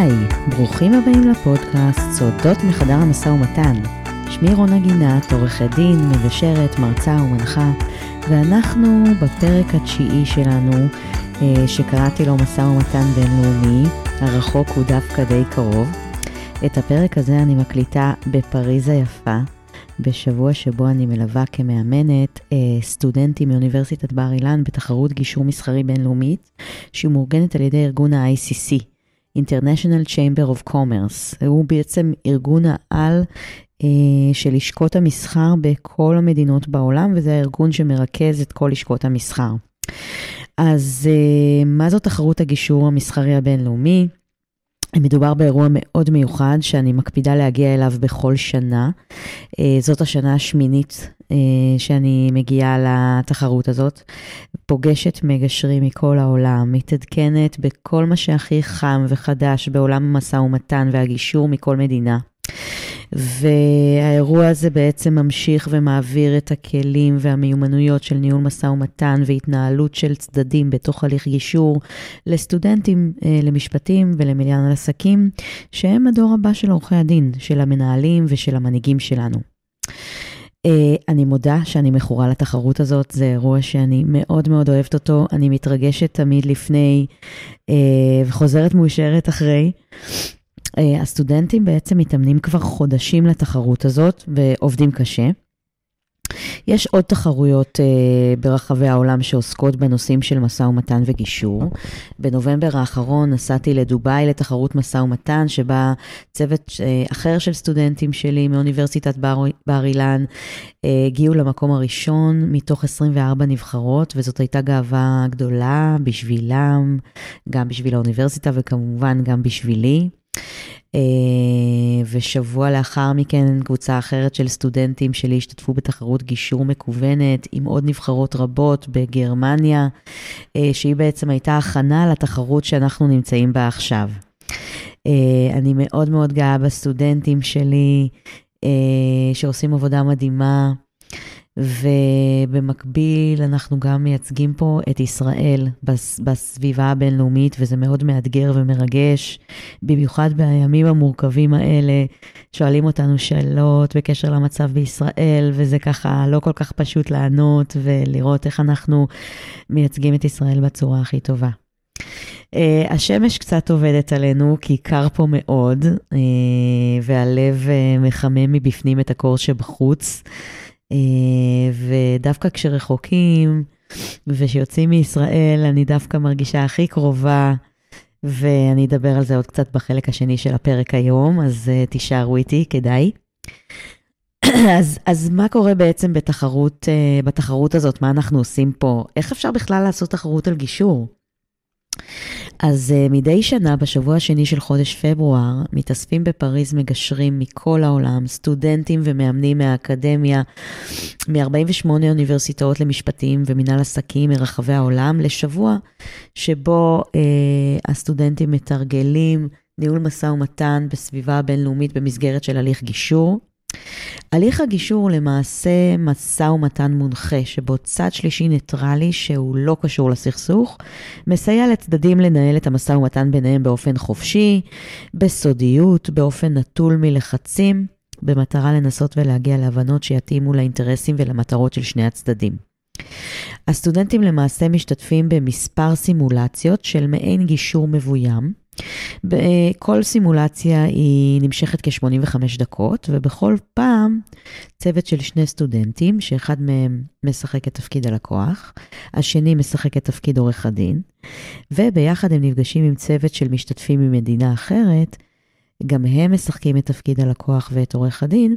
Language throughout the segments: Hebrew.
היי, ברוכים הבאים לפודקאסט סודות מחדר המשא ומתן. שמי רונה גינת, עורכת דין, מגשרת, מרצה ומנחה, ואנחנו בפרק התשיעי שלנו, אה, שקראתי לו משא ומתן בינלאומי, הרחוק הוא דווקא די קרוב. את הפרק הזה אני מקליטה בפריז היפה, בשבוע שבו אני מלווה כמאמנת אה, סטודנטים מאוניברסיטת בר אילן בתחרות גישור מסחרי בינלאומית, שהיא מאורגנת על ידי ארגון ה-ICC, International Chamber of Commerce. הוא בעצם ארגון העל אה, של לשכות המסחר בכל המדינות בעולם, וזה הארגון שמרכז את כל לשכות המסחר. אז אה, מה זו תחרות הגישור המסחרי הבינלאומי? מדובר באירוע מאוד מיוחד שאני מקפידה להגיע אליו בכל שנה. אה, זאת השנה השמינית אה, שאני מגיעה לתחרות הזאת. פוגשת מגשרים מכל העולם, מתעדכנת בכל מה שהכי חם וחדש בעולם המשא ומתן והגישור מכל מדינה. והאירוע הזה בעצם ממשיך ומעביר את הכלים והמיומנויות של ניהול משא ומתן והתנהלות של צדדים בתוך הליך גישור לסטודנטים אה, למשפטים ולמליין על עסקים, שהם הדור הבא של עורכי הדין, של המנהלים ושל המנהיגים שלנו. Uh, אני מודה שאני מכורה לתחרות הזאת, זה אירוע שאני מאוד מאוד אוהבת אותו, אני מתרגשת תמיד לפני uh, וחוזרת מאושרת אחרי. אה, הסטודנטים בעצם מתאמנים כבר חודשים לתחרות הזאת ועובדים קשה. יש עוד תחרויות uh, ברחבי העולם שעוסקות בנושאים של משא ומתן וגישור. בנובמבר האחרון נסעתי לדובאי לתחרות משא ומתן, שבה צוות uh, אחר של סטודנטים שלי מאוניברסיטת בר, בר אילן uh, הגיעו למקום הראשון מתוך 24 נבחרות, וזאת הייתה גאווה גדולה בשבילם, גם בשביל האוניברסיטה וכמובן גם בשבילי. אה, ושבוע לאחר מכן קבוצה אחרת של סטודנטים שלי השתתפו בתחרות גישור מקוונת עם עוד נבחרות רבות בגרמניה, אה, שהיא בעצם הייתה הכנה לתחרות שאנחנו נמצאים בה עכשיו. אה, אני מאוד מאוד גאה בסטודנטים שלי, שעושים עבודה מדהימה. ובמקביל אנחנו גם מייצגים פה את ישראל בסביבה הבינלאומית, וזה מאוד מאתגר ומרגש, במיוחד בימים המורכבים האלה. שואלים אותנו שאלות בקשר למצב בישראל, וזה ככה לא כל כך פשוט לענות ולראות איך אנחנו מייצגים את ישראל בצורה הכי טובה. Uh, השמש קצת עובדת עלינו, כי קר פה מאוד, uh, והלב uh, מחמם מבפנים את הקור שבחוץ. ודווקא כשרחוקים ושיוצאים מישראל, אני דווקא מרגישה הכי קרובה, ואני אדבר על זה עוד קצת בחלק השני של הפרק היום, אז uh, תישארו איתי, כדאי. אז, אז מה קורה בעצם בתחרות, uh, בתחרות הזאת? מה אנחנו עושים פה? איך אפשר בכלל לעשות תחרות על גישור? אז uh, מדי שנה, בשבוע השני של חודש פברואר, מתאספים בפריז מגשרים מכל העולם, סטודנטים ומאמנים מהאקדמיה, מ-48 אוניברסיטאות למשפטים ומנהל עסקים מרחבי העולם, לשבוע שבו uh, הסטודנטים מתרגלים ניהול משא ומתן בסביבה בינלאומית במסגרת של הליך גישור. הליך הגישור למעשה משא ומתן מונחה, שבו צד שלישי ניטרלי, שהוא לא קשור לסכסוך, מסייע לצדדים לנהל את המשא ומתן ביניהם באופן חופשי, בסודיות, באופן נטול מלחצים, במטרה לנסות ולהגיע להבנות שיתאימו לאינטרסים ולמטרות של שני הצדדים. הסטודנטים למעשה משתתפים במספר סימולציות של מעין גישור מבוים, כל סימולציה היא נמשכת כ-85 דקות, ובכל פעם צוות של שני סטודנטים, שאחד מהם משחק את תפקיד הלקוח, השני משחק את תפקיד עורך הדין, וביחד הם נפגשים עם צוות של משתתפים ממדינה אחרת, גם הם משחקים את תפקיד הלקוח ואת עורך הדין,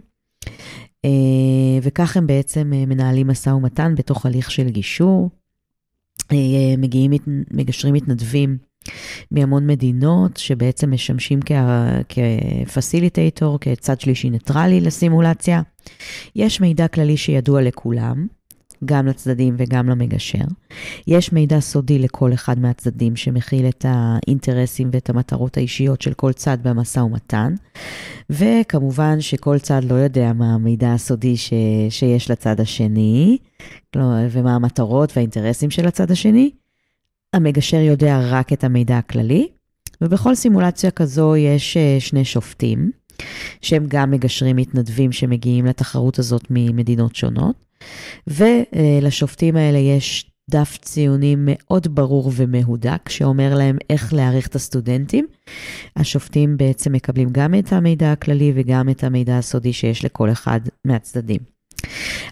אה, וכך הם בעצם אה, מנהלים משא ומתן בתוך הליך של גישור. אה, מגיעים מגשרים מתנדבים מהמון מדינות שבעצם משמשים כפסיליטייטור, כצד שלישי ניטרלי לסימולציה. יש מידע כללי שידוע לכולם, גם לצדדים וגם למגשר. יש מידע סודי לכל אחד מהצדדים שמכיל את האינטרסים ואת המטרות האישיות של כל צד במשא ומתן. וכמובן שכל צד לא יודע מה המידע הסודי ש... שיש לצד השני, ומה המטרות והאינטרסים של הצד השני. המגשר יודע רק את המידע הכללי, ובכל סימולציה כזו יש שני שופטים, שהם גם מגשרים מתנדבים שמגיעים לתחרות הזאת ממדינות שונות, ולשופטים האלה יש דף ציונים מאוד ברור ומהודק, שאומר להם איך להעריך את הסטודנטים. השופטים בעצם מקבלים גם את המידע הכללי וגם את המידע הסודי שיש לכל אחד מהצדדים.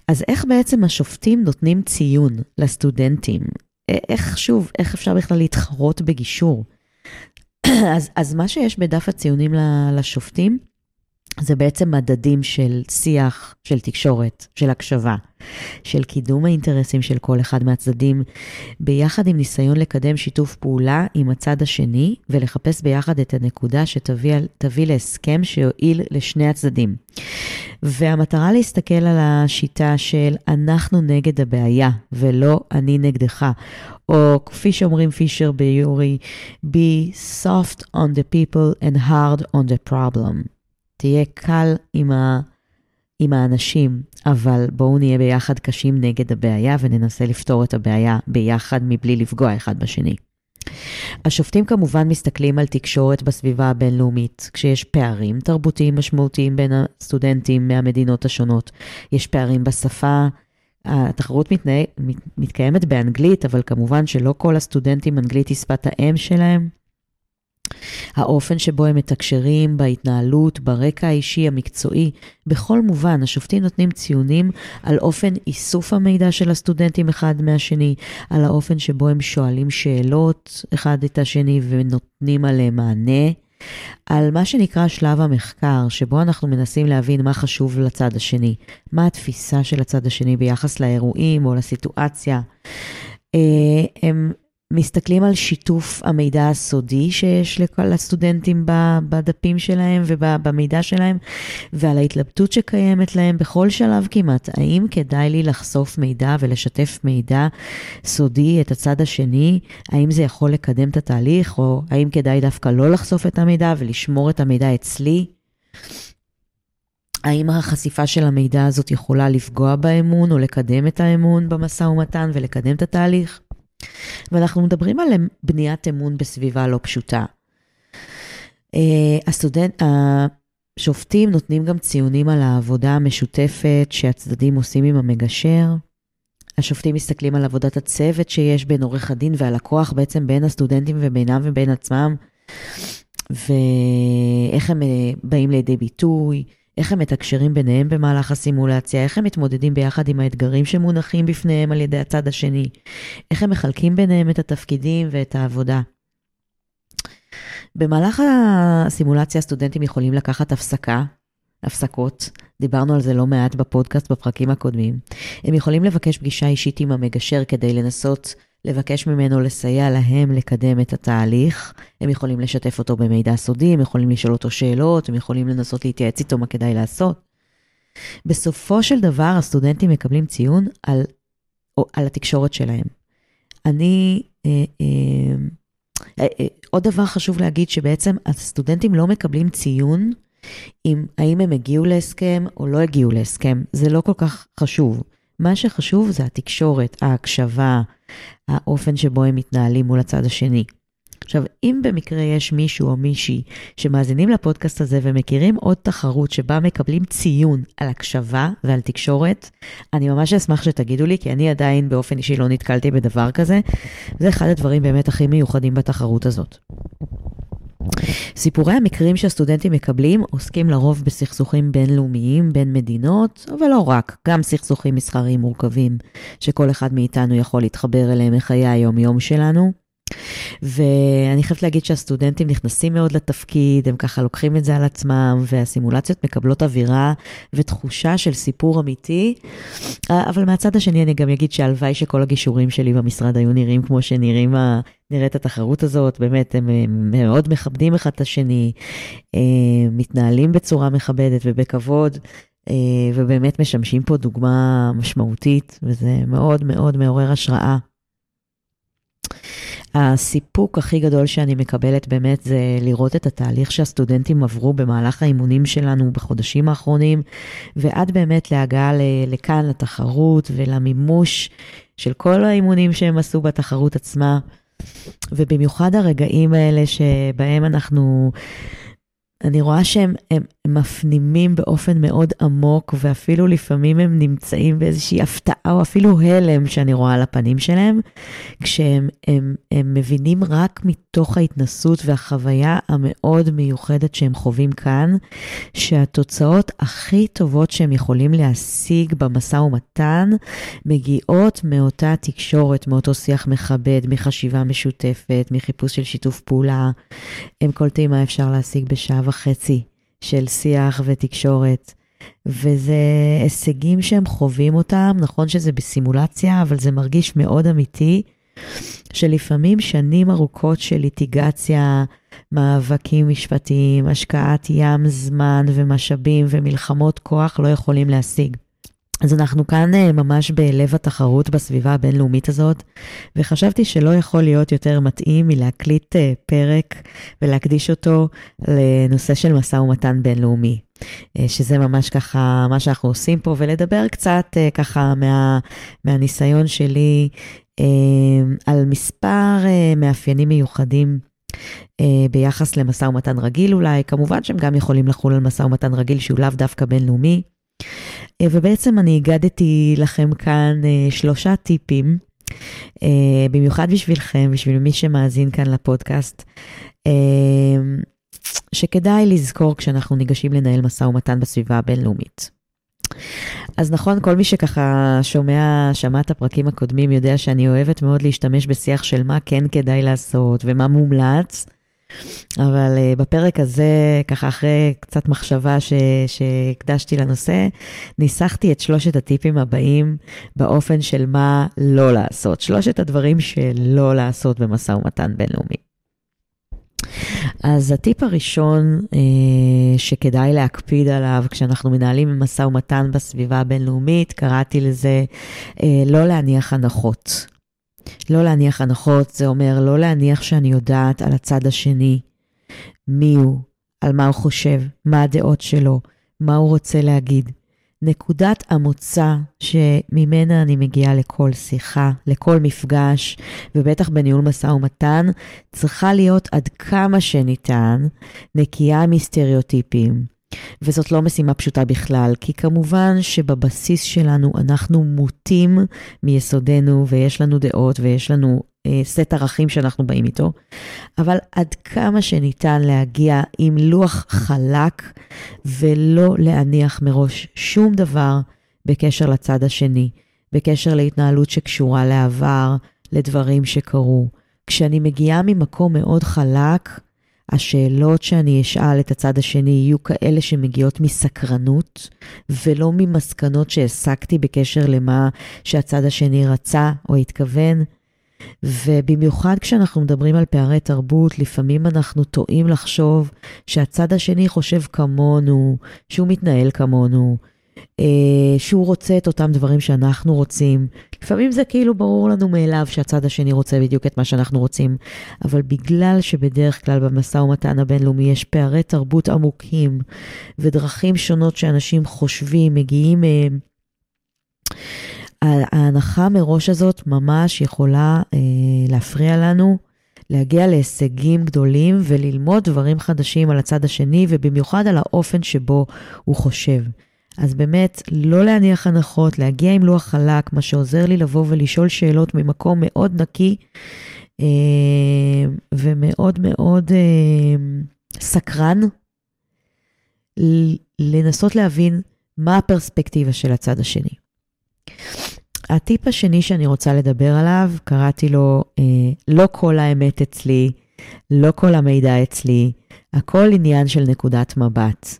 אז איך בעצם השופטים נותנים ציון לסטודנטים? איך, שוב, איך אפשר בכלל להתחרות בגישור? אז, אז מה שיש בדף הציונים לשופטים, זה בעצם מדדים של שיח, של תקשורת, של הקשבה, של קידום האינטרסים של כל אחד מהצדדים, ביחד עם ניסיון לקדם שיתוף פעולה עם הצד השני ולחפש ביחד את הנקודה שתביא להסכם שיועיל לשני הצדדים. והמטרה להסתכל על השיטה של אנחנו נגד הבעיה ולא אני נגדך, או כפי שאומרים פישר ביורי, be soft on the people and hard on the problem. תהיה קל עם, ה, עם האנשים, אבל בואו נהיה ביחד קשים נגד הבעיה וננסה לפתור את הבעיה ביחד מבלי לפגוע אחד בשני. השופטים כמובן מסתכלים על תקשורת בסביבה הבינלאומית, כשיש פערים תרבותיים משמעותיים בין הסטודנטים מהמדינות השונות. יש פערים בשפה, התחרות מתנה... מת... מתקיימת באנגלית, אבל כמובן שלא כל הסטודנטים אנגלית היא שפת האם שלהם. האופן שבו הם מתקשרים, בהתנהלות, ברקע האישי, המקצועי, בכל מובן, השופטים נותנים ציונים על אופן איסוף המידע של הסטודנטים אחד מהשני, על האופן שבו הם שואלים שאלות אחד את השני ונותנים עליהם מענה. על מה שנקרא שלב המחקר, שבו אנחנו מנסים להבין מה חשוב לצד השני, מה התפיסה של הצד השני ביחס לאירועים או לסיטואציה. אה, הם מסתכלים על שיתוף המידע הסודי שיש לכל הסטודנטים בדפים שלהם ובמידע שלהם, ועל ההתלבטות שקיימת להם בכל שלב כמעט. האם כדאי לי לחשוף מידע ולשתף מידע סודי את הצד השני? האם זה יכול לקדם את התהליך, או האם כדאי דווקא לא לחשוף את המידע ולשמור את המידע אצלי? האם החשיפה של המידע הזאת יכולה לפגוע באמון או לקדם את האמון במשא ומתן ולקדם את התהליך? ואנחנו מדברים על בניית אמון בסביבה לא פשוטה. אה, הסטודנט, השופטים נותנים גם ציונים על העבודה המשותפת שהצדדים עושים עם המגשר. השופטים מסתכלים על עבודת הצוות שיש בין עורך הדין והלקוח, בעצם בין הסטודנטים ובינם ובין עצמם, ואיך הם אה, באים לידי ביטוי. איך הם מתקשרים ביניהם במהלך הסימולציה, איך הם מתמודדים ביחד עם האתגרים שמונחים בפניהם על ידי הצד השני, איך הם מחלקים ביניהם את התפקידים ואת העבודה. במהלך הסימולציה הסטודנטים יכולים לקחת הפסקה, הפסקות, דיברנו על זה לא מעט בפודקאסט בפרקים הקודמים. הם יכולים לבקש פגישה אישית עם המגשר כדי לנסות לבקש ממנו לסייע להם לקדם את התהליך. הם יכולים לשתף אותו במידע סודי, הם יכולים לשאול אותו שאלות, הם יכולים לנסות להתייעץ איתו מה כדאי לעשות. בסופו של דבר, הסטודנטים מקבלים ציון על, או, על התקשורת שלהם. אני, אה, אה, אה, אה, עוד דבר חשוב להגיד, שבעצם הסטודנטים לא מקבלים ציון אם האם הם הגיעו להסכם או לא הגיעו להסכם. זה לא כל כך חשוב. מה שחשוב זה התקשורת, ההקשבה, האופן שבו הם מתנהלים מול הצד השני. עכשיו, אם במקרה יש מישהו או מישהי שמאזינים לפודקאסט הזה ומכירים עוד תחרות שבה מקבלים ציון על הקשבה ועל תקשורת, אני ממש אשמח שתגידו לי, כי אני עדיין באופן אישי לא נתקלתי בדבר כזה. זה אחד הדברים באמת הכי מיוחדים בתחרות הזאת. סיפורי המקרים שהסטודנטים מקבלים עוסקים לרוב בסכסוכים בינלאומיים בין מדינות, אבל לא רק, גם סכסוכים מסחריים מורכבים, שכל אחד מאיתנו יכול להתחבר אליהם מחיי היום-יום שלנו. ואני חייבת להגיד שהסטודנטים נכנסים מאוד לתפקיד, הם ככה לוקחים את זה על עצמם, והסימולציות מקבלות אווירה ותחושה של סיפור אמיתי. אבל מהצד השני אני גם אגיד שהלוואי שכל הגישורים שלי במשרד היו נראים כמו שנראים נראית התחרות הזאת, באמת, הם, הם מאוד מכבדים אחד את השני, מתנהלים בצורה מכבדת ובכבוד. ובאמת משמשים פה דוגמה משמעותית, וזה מאוד מאוד מעורר השראה. הסיפוק הכי גדול שאני מקבלת באמת זה לראות את התהליך שהסטודנטים עברו במהלך האימונים שלנו בחודשים האחרונים, ועד באמת להגעה לכאן, לתחרות ולמימוש של כל האימונים שהם עשו בתחרות עצמה. ובמיוחד הרגעים האלה שבהם אנחנו אני רואה שהם הם, הם מפנימים באופן מאוד עמוק, ואפילו לפעמים הם נמצאים באיזושהי הפתעה או אפילו הלם שאני רואה על הפנים שלהם, כשהם הם, הם מבינים רק מתוך ההתנסות והחוויה המאוד מיוחדת שהם חווים כאן, שהתוצאות הכי טובות שהם יכולים להשיג במשא ומתן מגיעות מאותה תקשורת, מאותו שיח מכבד, מחשיבה משותפת, מחיפוש של שיתוף פעולה. הם קולטים מה אפשר להשיג בשעה וחצי של שיח ותקשורת. וזה הישגים שהם חווים אותם, נכון שזה בסימולציה, אבל זה מרגיש מאוד אמיתי, שלפעמים שנים ארוכות של ליטיגציה, מאבקים משפטיים, השקעת ים זמן ומשאבים ומלחמות כוח לא יכולים להשיג. אז אנחנו כאן אה, ממש בלב התחרות בסביבה הבינלאומית הזאת, וחשבתי שלא יכול להיות יותר מתאים מלהקליט אה, פרק ולהקדיש אותו לנושא של משא ומתן בינלאומי. אה, שזה ממש ככה מה שאנחנו עושים פה, ולדבר קצת ככה מה, מהניסיון שלי על מספר מאפיינים מיוחדים ביחס למשא ומתן רגיל אולי, כמובן שהם גם יכולים לחול על משא ומתן רגיל שהוא לאו דווקא בינלאומי. אה, ובעצם אני הגדתי לכם כאן אה, שלושה טיפים, אה, במיוחד בשבילכם, בשביל מי שמאזין כאן לפודקאסט, שכדאי לזכור כשאנחנו ניגשים לנהל משא ומתן בסביבה הבינלאומית. אז נכון, כל מי שככה שומע, שמע את הפרקים הקודמים, יודע שאני אוהבת מאוד להשתמש בשיח של מה כן כדאי לעשות ומה מומלץ. אבל uh, בפרק הזה, ככה אחרי קצת מחשבה ש, שהקדשתי לנושא, ניסחתי את שלושת הטיפים הבאים באופן של מה לא לעשות. שלושת הדברים שלא לעשות במשא ומתן בינלאומי. אז הטיפ הראשון uh, שכדאי להקפיד עליו כשאנחנו מנהלים משא ומתן בסביבה הבינלאומית, קראתי לזה uh, לא להניח הנחות. לא להניח הנחות, זה אומר לא להניח שאני יודעת על הצד השני מי הוא, על מה הוא חושב, מה הדעות שלו, מה הוא רוצה להגיד. נקודת המוצא שממנה אני מגיעה לכל שיחה, לכל מפגש, ובטח בניהול משא ומתן, צריכה להיות עד כמה שניתן נקייה מסטריאוטיפים, וזאת לא משימה פשוטה בכלל, כי כמובן שבבסיס שלנו אנחנו מוטים מיסודנו, ויש לנו דעות ויש לנו אה, סט ערכים שאנחנו באים איתו, אבל עד כמה שניתן להגיע עם לוח חלק ולא להניח מראש שום דבר בקשר לצד השני, בקשר להתנהלות שקשורה לעבר, לדברים שקרו. כשאני מגיעה ממקום מאוד חלק, השאלות שאני אשאל את הצד השני יהיו כאלה שמגיעות מסקרנות, ולא ממסקנות שהסקתי בקשר למה שהצד השני רצה או התכוון. ובמיוחד כשאנחנו מדברים על פערי תרבות, לפעמים אנחנו טועים לחשוב שהצד השני חושב כמונו, שהוא מתנהל כמונו, שהוא רוצה את אותם דברים שאנחנו רוצים. לפעמים זה כאילו ברור לנו מאליו שהצד השני רוצה בדיוק את מה שאנחנו רוצים, אבל בגלל שבדרך כלל במשא ומתן הבינלאומי יש פערי תרבות עמוקים ודרכים שונות שאנשים חושבים, מגיעים מהם, אה, ההנחה מראש הזאת ממש יכולה אה, להפריע לנו. להגיע להישגים גדולים וללמוד דברים חדשים על הצד השני, ובמיוחד על האופן שבו הוא חושב. אז באמת, לא להניח הנחות, להגיע עם לוח חלק, מה שעוזר לי לבוא ולשאול שאלות ממקום מאוד נקי אה, ומאוד מאוד אה, סקרן, לנסות להבין מה הפרספקטיבה של הצד השני. הטיפ השני שאני רוצה לדבר עליו, קראתי לו, אה, לא כל האמת אצלי, לא כל המידע אצלי, הכל עניין של נקודת מבט.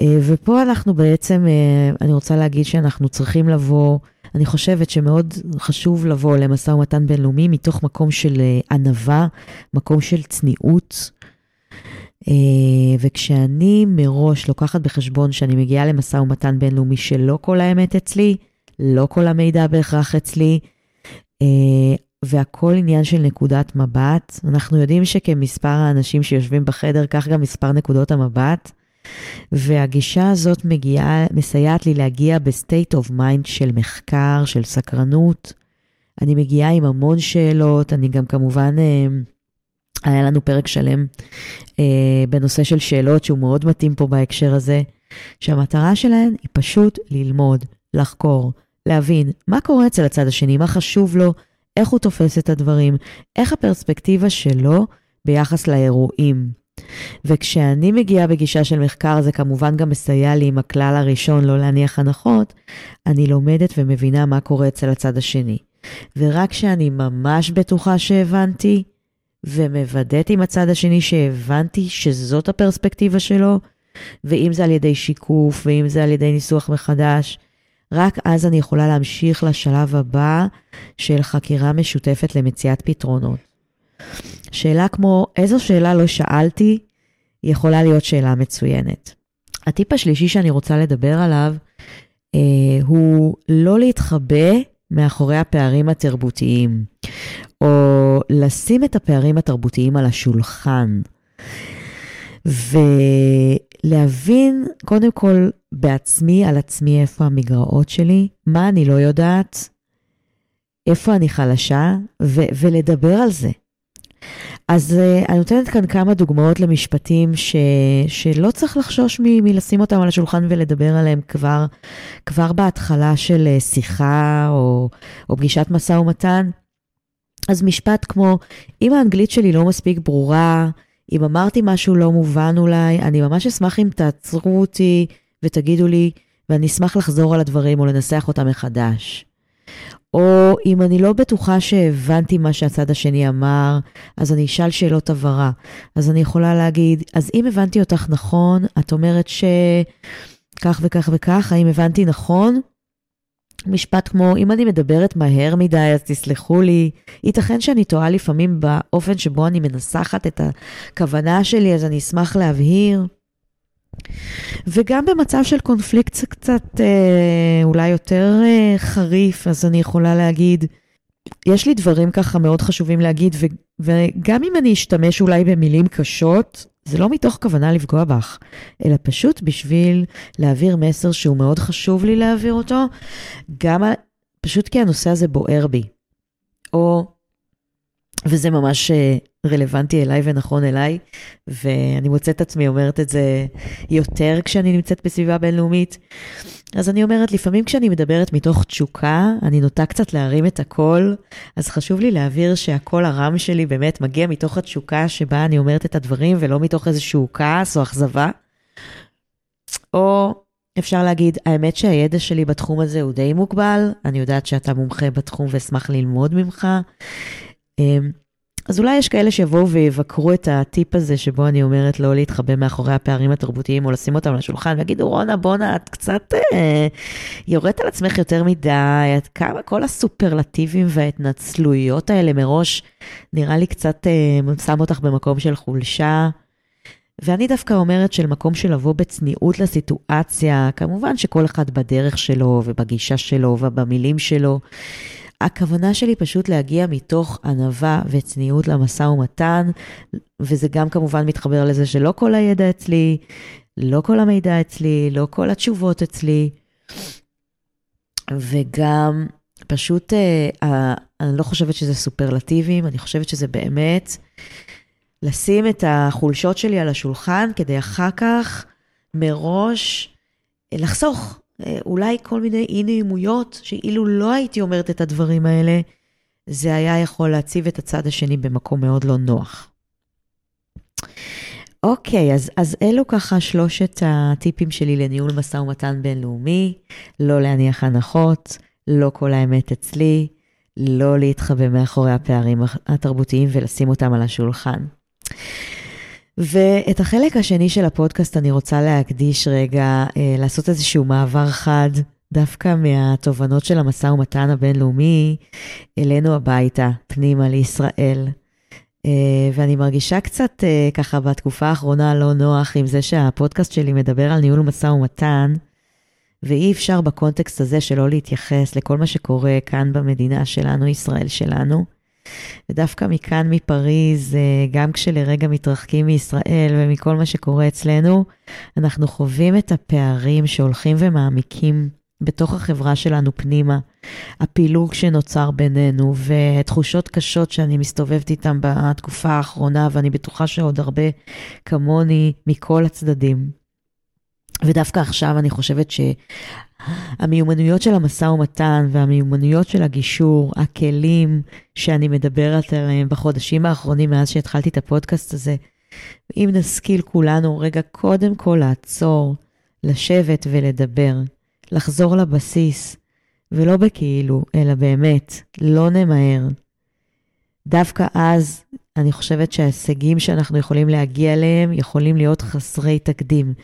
אה, ופה אנחנו בעצם, אה, אני רוצה להגיד שאנחנו צריכים לבוא, אני חושבת שמאוד חשוב לבוא למשא ומתן בינלאומי מתוך מקום של אה, ענווה, מקום של צניעות. וכשאני מראש לוקחת בחשבון שאני מגיעה למשא ומתן בינלאומי שלא כל האמת אצלי, לא כל המידע בהכרח אצלי, והכל עניין של נקודת מבט. אנחנו יודעים שכמספר האנשים שיושבים בחדר, כך גם מספר נקודות המבט. והגישה הזאת מגיעה, מסייעת לי להגיע ב state of mind של מחקר, של סקרנות, אני מגיעה עם המון שאלות, אני גם כמובן, אה, היה לנו פרק שלם אה, בנושא של שאלות שהוא מאוד מתאים פה בהקשר הזה, שהמטרה שלהן היא פשוט ללמוד, לחקור, להבין מה קורה אצל הצד השני, מה חשוב לו, איך הוא תופס את הדברים, איך הפרספקטיבה שלו ביחס לאירועים. וכשאני מגיעה בגישה של מחקר, זה כמובן גם מסייע לי עם הכלל הראשון, לא להניח הנחות, אני לומדת ומבינה מה קורה אצל הצד השני. ורק כשאני ממש בטוחה שהבנתי, ומוודאת עם הצד השני שהבנתי שזאת הפרספקטיבה שלו, ואם זה על ידי שיקוף, ואם זה על ידי ניסוח מחדש, רק אז אני יכולה להמשיך לשלב הבא של חקירה משותפת למציאת פתרונות. שאלה כמו, איזו שאלה לא שאלתי, יכולה להיות שאלה מצוינת. הטיפ השלישי שאני רוצה לדבר עליו אה, הוא לא להתחבא מאחורי הפערים התרבותיים, או לשים את הפערים התרבותיים על השולחן. ולהבין קודם כל בעצמי, על עצמי, איפה המגרעות שלי, מה אני לא יודעת, איפה אני חלשה, ו- ולדבר על זה. אז uh, אני נותנת כאן כמה דוגמאות למשפטים ש, שלא צריך לחשוש מ, מלשים אותם על השולחן ולדבר עליהם כבר, כבר בהתחלה של uh, שיחה או, או פגישת משא ומתן. אז משפט כמו, אם האנגלית שלי לא מספיק ברורה, אם אמרתי משהו לא מובן אולי, אני ממש אשמח אם תעצרו אותי ותגידו לי, ואני אשמח לחזור על הדברים או לנסח אותם מחדש. או אם אני לא בטוחה שהבנתי מה שהצד השני אמר, אז אני אשאל שאלות הבהרה. אז אני יכולה להגיד, אז אם הבנתי אותך נכון, את אומרת שכך וכך וכך, האם הבנתי נכון? משפט כמו, אם אני מדברת מהר מדי, אז תסלחו לי. ייתכן שאני טועה לפעמים באופן שבו אני מנסחת את הכוונה שלי, אז אני אשמח להבהיר. וגם במצב של קונפליקט קצת אה, אולי יותר אה, חריף, אז אני יכולה להגיד, יש לי דברים ככה מאוד חשובים להגיד, ו, וגם אם אני אשתמש אולי במילים קשות, זה לא מתוך כוונה לפגוע בך, אלא פשוט בשביל להעביר מסר שהוא מאוד חשוב לי להעביר אותו, גם פשוט כי הנושא הזה בוער בי. או וזה ממש אה, רלוונטי אליי ונכון אליי, ואני מוצאת עצמי אומרת את זה יותר כשאני נמצאת בסביבה בינלאומית. אז אני אומרת, לפעמים כשאני מדברת מתוך תשוקה, אני נוטה קצת להרים את הקול, אז חשוב לי להבהיר שהקול הרם שלי באמת מגיע מתוך התשוקה שבה אני אומרת את הדברים, ולא מתוך איזשהו כעס או אכזבה. או אפשר להגיד, האמת שהידע שלי בתחום הזה הוא די מוגבל, אני יודעת שאתה מומחה בתחום ואשמח ללמוד ממך. אמ, אז אולי יש כאלה שיבואו ויבקרו את הטיפ הזה, שבו אני אומרת לא להתחבא מאחורי הפערים התרבותיים, או לשים אותם על השולחן, ויגידו, רונה, בואנה, את קצת אה, יורדת על עצמך יותר מדי, את כמה, כל הסופרלטיבים וההתנצלויות האלה מראש, נראה לי קצת אה, שם אותך במקום של חולשה. ואני דווקא אומרת של מקום של לבוא בצניעות לסיטואציה, כמובן שכל אחד בדרך שלו ובגישה שלו ובמילים שלו. הכוונה שלי פשוט להגיע מתוך ענווה וצניעות למשא ומתן, וזה גם כמובן מתחבר לזה שלא כל הידע אצלי, לא כל המידע אצלי, לא כל התשובות אצלי, וגם פשוט, אה, אני לא חושבת שזה סופרלטיבים, אני חושבת שזה באמת לשים את החולשות שלי על השולחן כדי אחר כך מראש לחסוך אולי כל מיני אי נעימויות, שאילו לא הייתי אומרת את הדברים האלה, זה היה יכול להציב את הצד השני במקום מאוד לא נוח. אוקיי, אז, אז אלו ככה שלושת הטיפים שלי לניהול משא ומתן בינלאומי, לא להניח הנחות, לא כל האמת אצלי, לא להתחבא מאחורי הפערים התרבותיים ולשים אותם על השולחן. ואת החלק השני של הפודקאסט אני רוצה להקדיש רגע, אה, לעשות איזשהו מעבר חד, דווקא מהתובנות של המשא ומתן הבינלאומי אלינו הביתה, פנימה לישראל. אה, ואני מרגישה קצת אה, ככה בתקופה האחרונה לא נוח עם זה שהפודקאסט שלי מדבר על ניהול משא ומתן, ואי אפשר בקונטקסט הזה שלא להתייחס לכל מה שקורה כאן במדינה שלנו, ישראל שלנו. ודווקא מכאן, מפריז, אה, גם כשלרגע מתרחקים מישראל ומכל מה שקורה אצלנו, אנחנו חווים את הפערים שהולכים ומעמיקים בתוך החברה שלנו פנימה, הפילוג שנוצר בינינו ותחושות קשות שאני מסתובבת איתן בתקופה האחרונה, ואני בטוחה שעוד הרבה כמוני מכל הצדדים. ודווקא עכשיו אני חושבת שהמיומנויות של המשא ומתן והמיומנויות של הגישור, הכלים שאני מדברת עליהם בחודשים האחרונים מאז שהתחלתי את הפודקאסט הזה, אם נשכיל כולנו רגע קודם כל לעצור, לשבת ולדבר, לחזור לבסיס, ולא בכאילו, אלא באמת, לא נמהר. דווקא אז אני חושבת שההישגים שאנחנו יכולים להגיע אליהם יכולים להיות חסרי תקדים.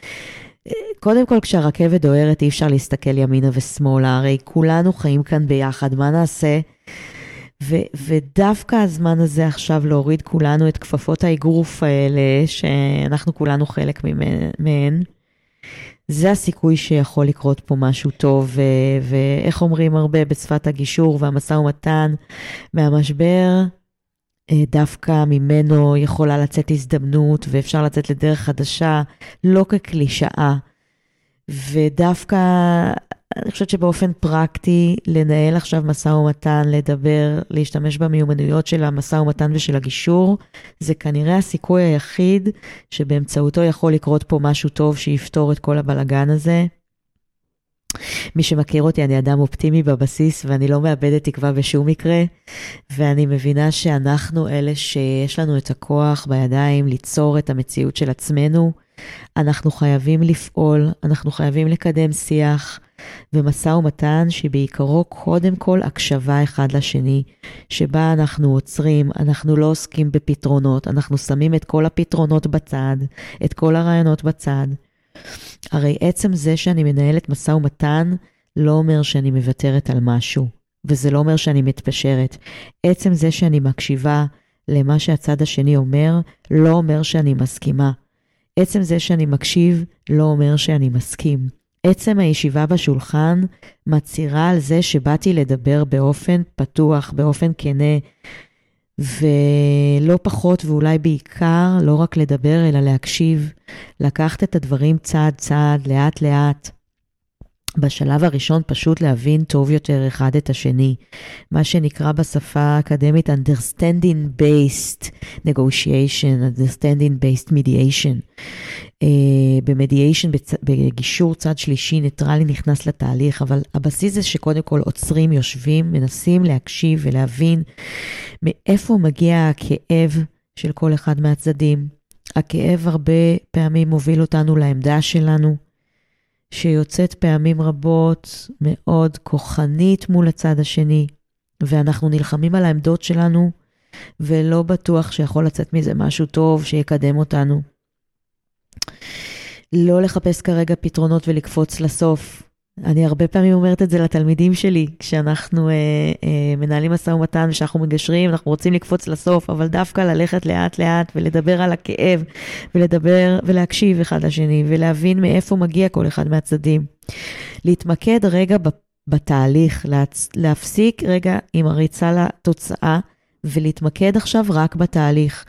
קודם כל, כשהרכבת דוהרת אי אפשר להסתכל ימינה ושמאלה, הרי כולנו חיים כאן ביחד, מה נעשה? ו- ודווקא הזמן הזה עכשיו להוריד כולנו את כפפות האגרוף האלה, שאנחנו כולנו חלק מהן, זה הסיכוי שיכול לקרות פה משהו טוב, ו- ואיך אומרים הרבה בשפת הגישור והמשא ומתן, מהמשבר, דווקא ממנו יכולה לצאת הזדמנות ואפשר לצאת לדרך חדשה, לא כקלישאה. ודווקא אני חושבת שבאופן פרקטי, לנהל עכשיו משא ומתן, לדבר, להשתמש במיומנויות של המשא ומתן ושל הגישור, זה כנראה הסיכוי היחיד שבאמצעותו יכול לקרות פה משהו טוב שיפתור את כל הבלגן הזה. מי שמכיר אותי, אני אדם אופטימי בבסיס ואני לא מאבדת תקווה בשום מקרה, ואני מבינה שאנחנו אלה שיש לנו את הכוח בידיים ליצור את המציאות של עצמנו. אנחנו חייבים לפעול, אנחנו חייבים לקדם שיח ומשא ומתן שבעיקרו קודם כל הקשבה אחד לשני, שבה אנחנו עוצרים, אנחנו לא עוסקים בפתרונות, אנחנו שמים את כל הפתרונות בצד, את כל הרעיונות בצד. הרי עצם זה שאני מנהלת משא ומתן לא אומר שאני מוותרת על משהו, וזה לא אומר שאני מתפשרת. עצם זה שאני מקשיבה למה שהצד השני אומר, לא אומר שאני מסכימה. עצם זה שאני מקשיב לא אומר שאני מסכים. עצם הישיבה בשולחן מצהירה על זה שבאתי לדבר באופן פתוח, באופן כנה, ולא פחות ואולי בעיקר, לא רק לדבר, אלא להקשיב, לקחת את הדברים צעד צעד, לאט לאט. בשלב הראשון פשוט להבין טוב יותר אחד את השני, מה שנקרא בשפה האקדמית understanding based negotiation, understanding based mediation. Uh, במדיאשן, בגישור צד שלישי, ניטרלי נכנס לתהליך, אבל הבסיס זה שקודם כל עוצרים, יושבים, מנסים להקשיב ולהבין מאיפה מגיע הכאב של כל אחד מהצדדים. הכאב הרבה פעמים מוביל אותנו לעמדה שלנו. שיוצאת פעמים רבות מאוד כוחנית מול הצד השני, ואנחנו נלחמים על העמדות שלנו, ולא בטוח שיכול לצאת מזה משהו טוב שיקדם אותנו. לא לחפש כרגע פתרונות ולקפוץ לסוף, אני הרבה פעמים אומרת את זה לתלמידים שלי, כשאנחנו אה, אה, מנהלים משא ומתן ושאנחנו מגשרים, אנחנו רוצים לקפוץ לסוף, אבל דווקא ללכת לאט-לאט ולדבר על הכאב, ולדבר ולהקשיב אחד לשני, ולהבין מאיפה מגיע כל אחד מהצדדים. להתמקד רגע בתהליך, להצ... להפסיק רגע עם הריצה לתוצאה, ולהתמקד עכשיו רק בתהליך.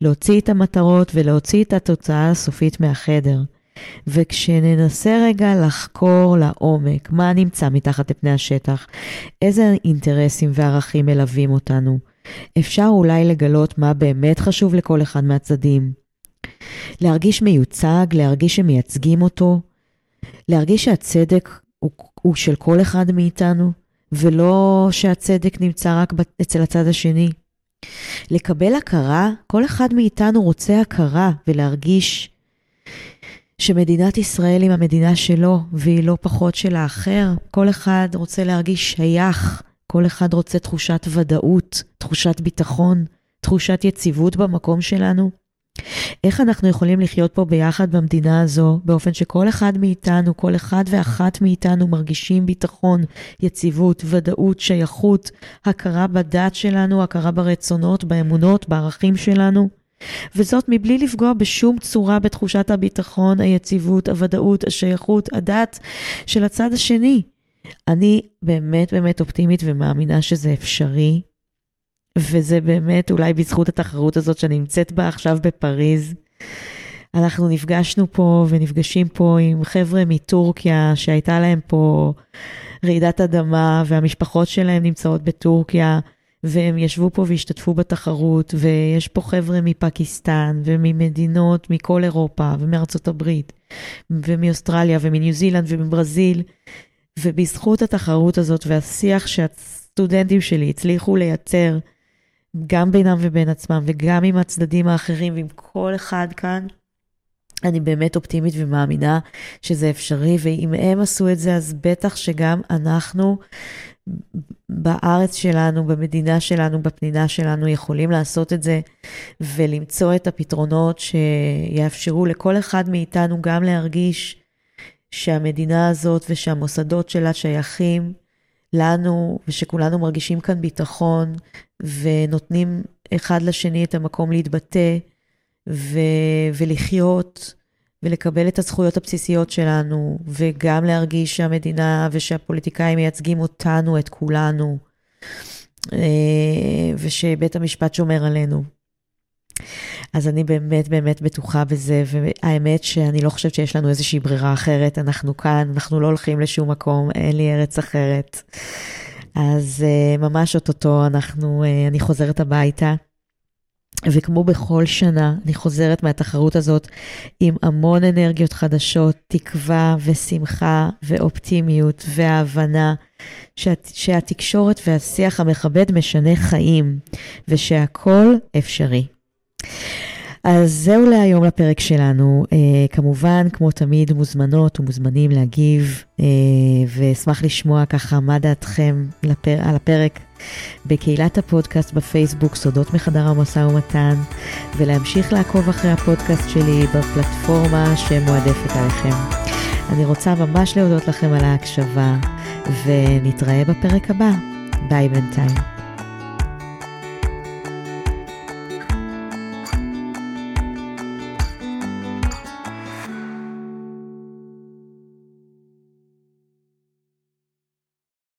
להוציא את המטרות ולהוציא את התוצאה הסופית מהחדר. וכשננסה רגע לחקור לעומק מה נמצא מתחת לפני השטח, איזה אינטרסים וערכים מלווים אותנו, אפשר אולי לגלות מה באמת חשוב לכל אחד מהצדדים. להרגיש מיוצג, להרגיש שמייצגים אותו, להרגיש שהצדק הוא, הוא של כל אחד מאיתנו, ולא שהצדק נמצא רק אצל הצד השני. לקבל הכרה, כל אחד מאיתנו רוצה הכרה ולהרגיש שמדינת ישראל היא המדינה שלו, והיא לא פחות של האחר. כל אחד רוצה להרגיש שייך, כל אחד רוצה תחושת ודאות, תחושת ביטחון, תחושת יציבות במקום שלנו. איך אנחנו יכולים לחיות פה ביחד במדינה הזו, באופן שכל אחד מאיתנו, כל אחד ואחת מאיתנו מרגישים ביטחון, יציבות, ודאות, שייכות, הכרה בדת שלנו, הכרה ברצונות, באמונות, בערכים שלנו? וזאת מבלי לפגוע בשום צורה בתחושת הביטחון, היציבות, הוודאות, השייכות, הדת של הצד השני. אני באמת באמת אופטימית ומאמינה שזה אפשרי, וזה באמת אולי בזכות התחרות הזאת שאני נמצאת בה עכשיו בפריז. אנחנו נפגשנו פה ונפגשים פה עם חבר'ה מטורקיה שהייתה להם פה רעידת אדמה והמשפחות שלהם נמצאות בטורקיה. והם ישבו פה והשתתפו בתחרות, ויש פה חבר'ה מפקיסטן, וממדינות מכל אירופה, ומארצות הברית, ומאוסטרליה, ומניו זילנד, ומברזיל, ובזכות התחרות הזאת והשיח שהסטודנטים שלי הצליחו לייצר, גם בינם ובין עצמם, וגם עם הצדדים האחרים, ועם כל אחד כאן, אני באמת אופטימית ומאמינה שזה אפשרי, ואם הם עשו את זה, אז בטח שגם אנחנו בארץ שלנו, במדינה שלנו, בפנינה שלנו, יכולים לעשות את זה ולמצוא את הפתרונות שיאפשרו לכל אחד מאיתנו גם להרגיש שהמדינה הזאת ושהמוסדות שלה שייכים לנו, ושכולנו מרגישים כאן ביטחון ונותנים אחד לשני את המקום להתבטא ו- ולחיות. ולקבל את הזכויות הבסיסיות שלנו, וגם להרגיש שהמדינה ושהפוליטיקאים מייצגים אותנו, את כולנו, אה, ושבית המשפט שומר עלינו. אז אני באמת באמת בטוחה בזה, והאמת שאני לא חושבת שיש לנו איזושהי ברירה אחרת. אנחנו כאן, אנחנו לא הולכים לשום מקום, אין לי ארץ אחרת. אז uh, ממש אוטוטו אנחנו, uh, אני חוזרת הביתה. וכמו בכל שנה, אני חוזרת מהתחרות הזאת עם המון אנרגיות חדשות, תקווה ושמחה ואופטימיות והבנה שהת, שהתקשורת והשיח המכבד משנה חיים, ושהכול אפשרי. אז זהו להיום לפרק שלנו. Uh, כמובן, כמו תמיד, מוזמנות ומוזמנים להגיב, uh, ואשמח לשמוע ככה מה דעתכם לפר, על הפרק בקהילת הפודקאסט בפייסבוק, סודות מחדר המשא ומתן, ולהמשיך לעקוב אחרי הפודקאסט שלי בפלטפורמה שמועדפת עליכם. אני רוצה ממש להודות לכם על ההקשבה, ונתראה בפרק הבא. ביי בינתיים.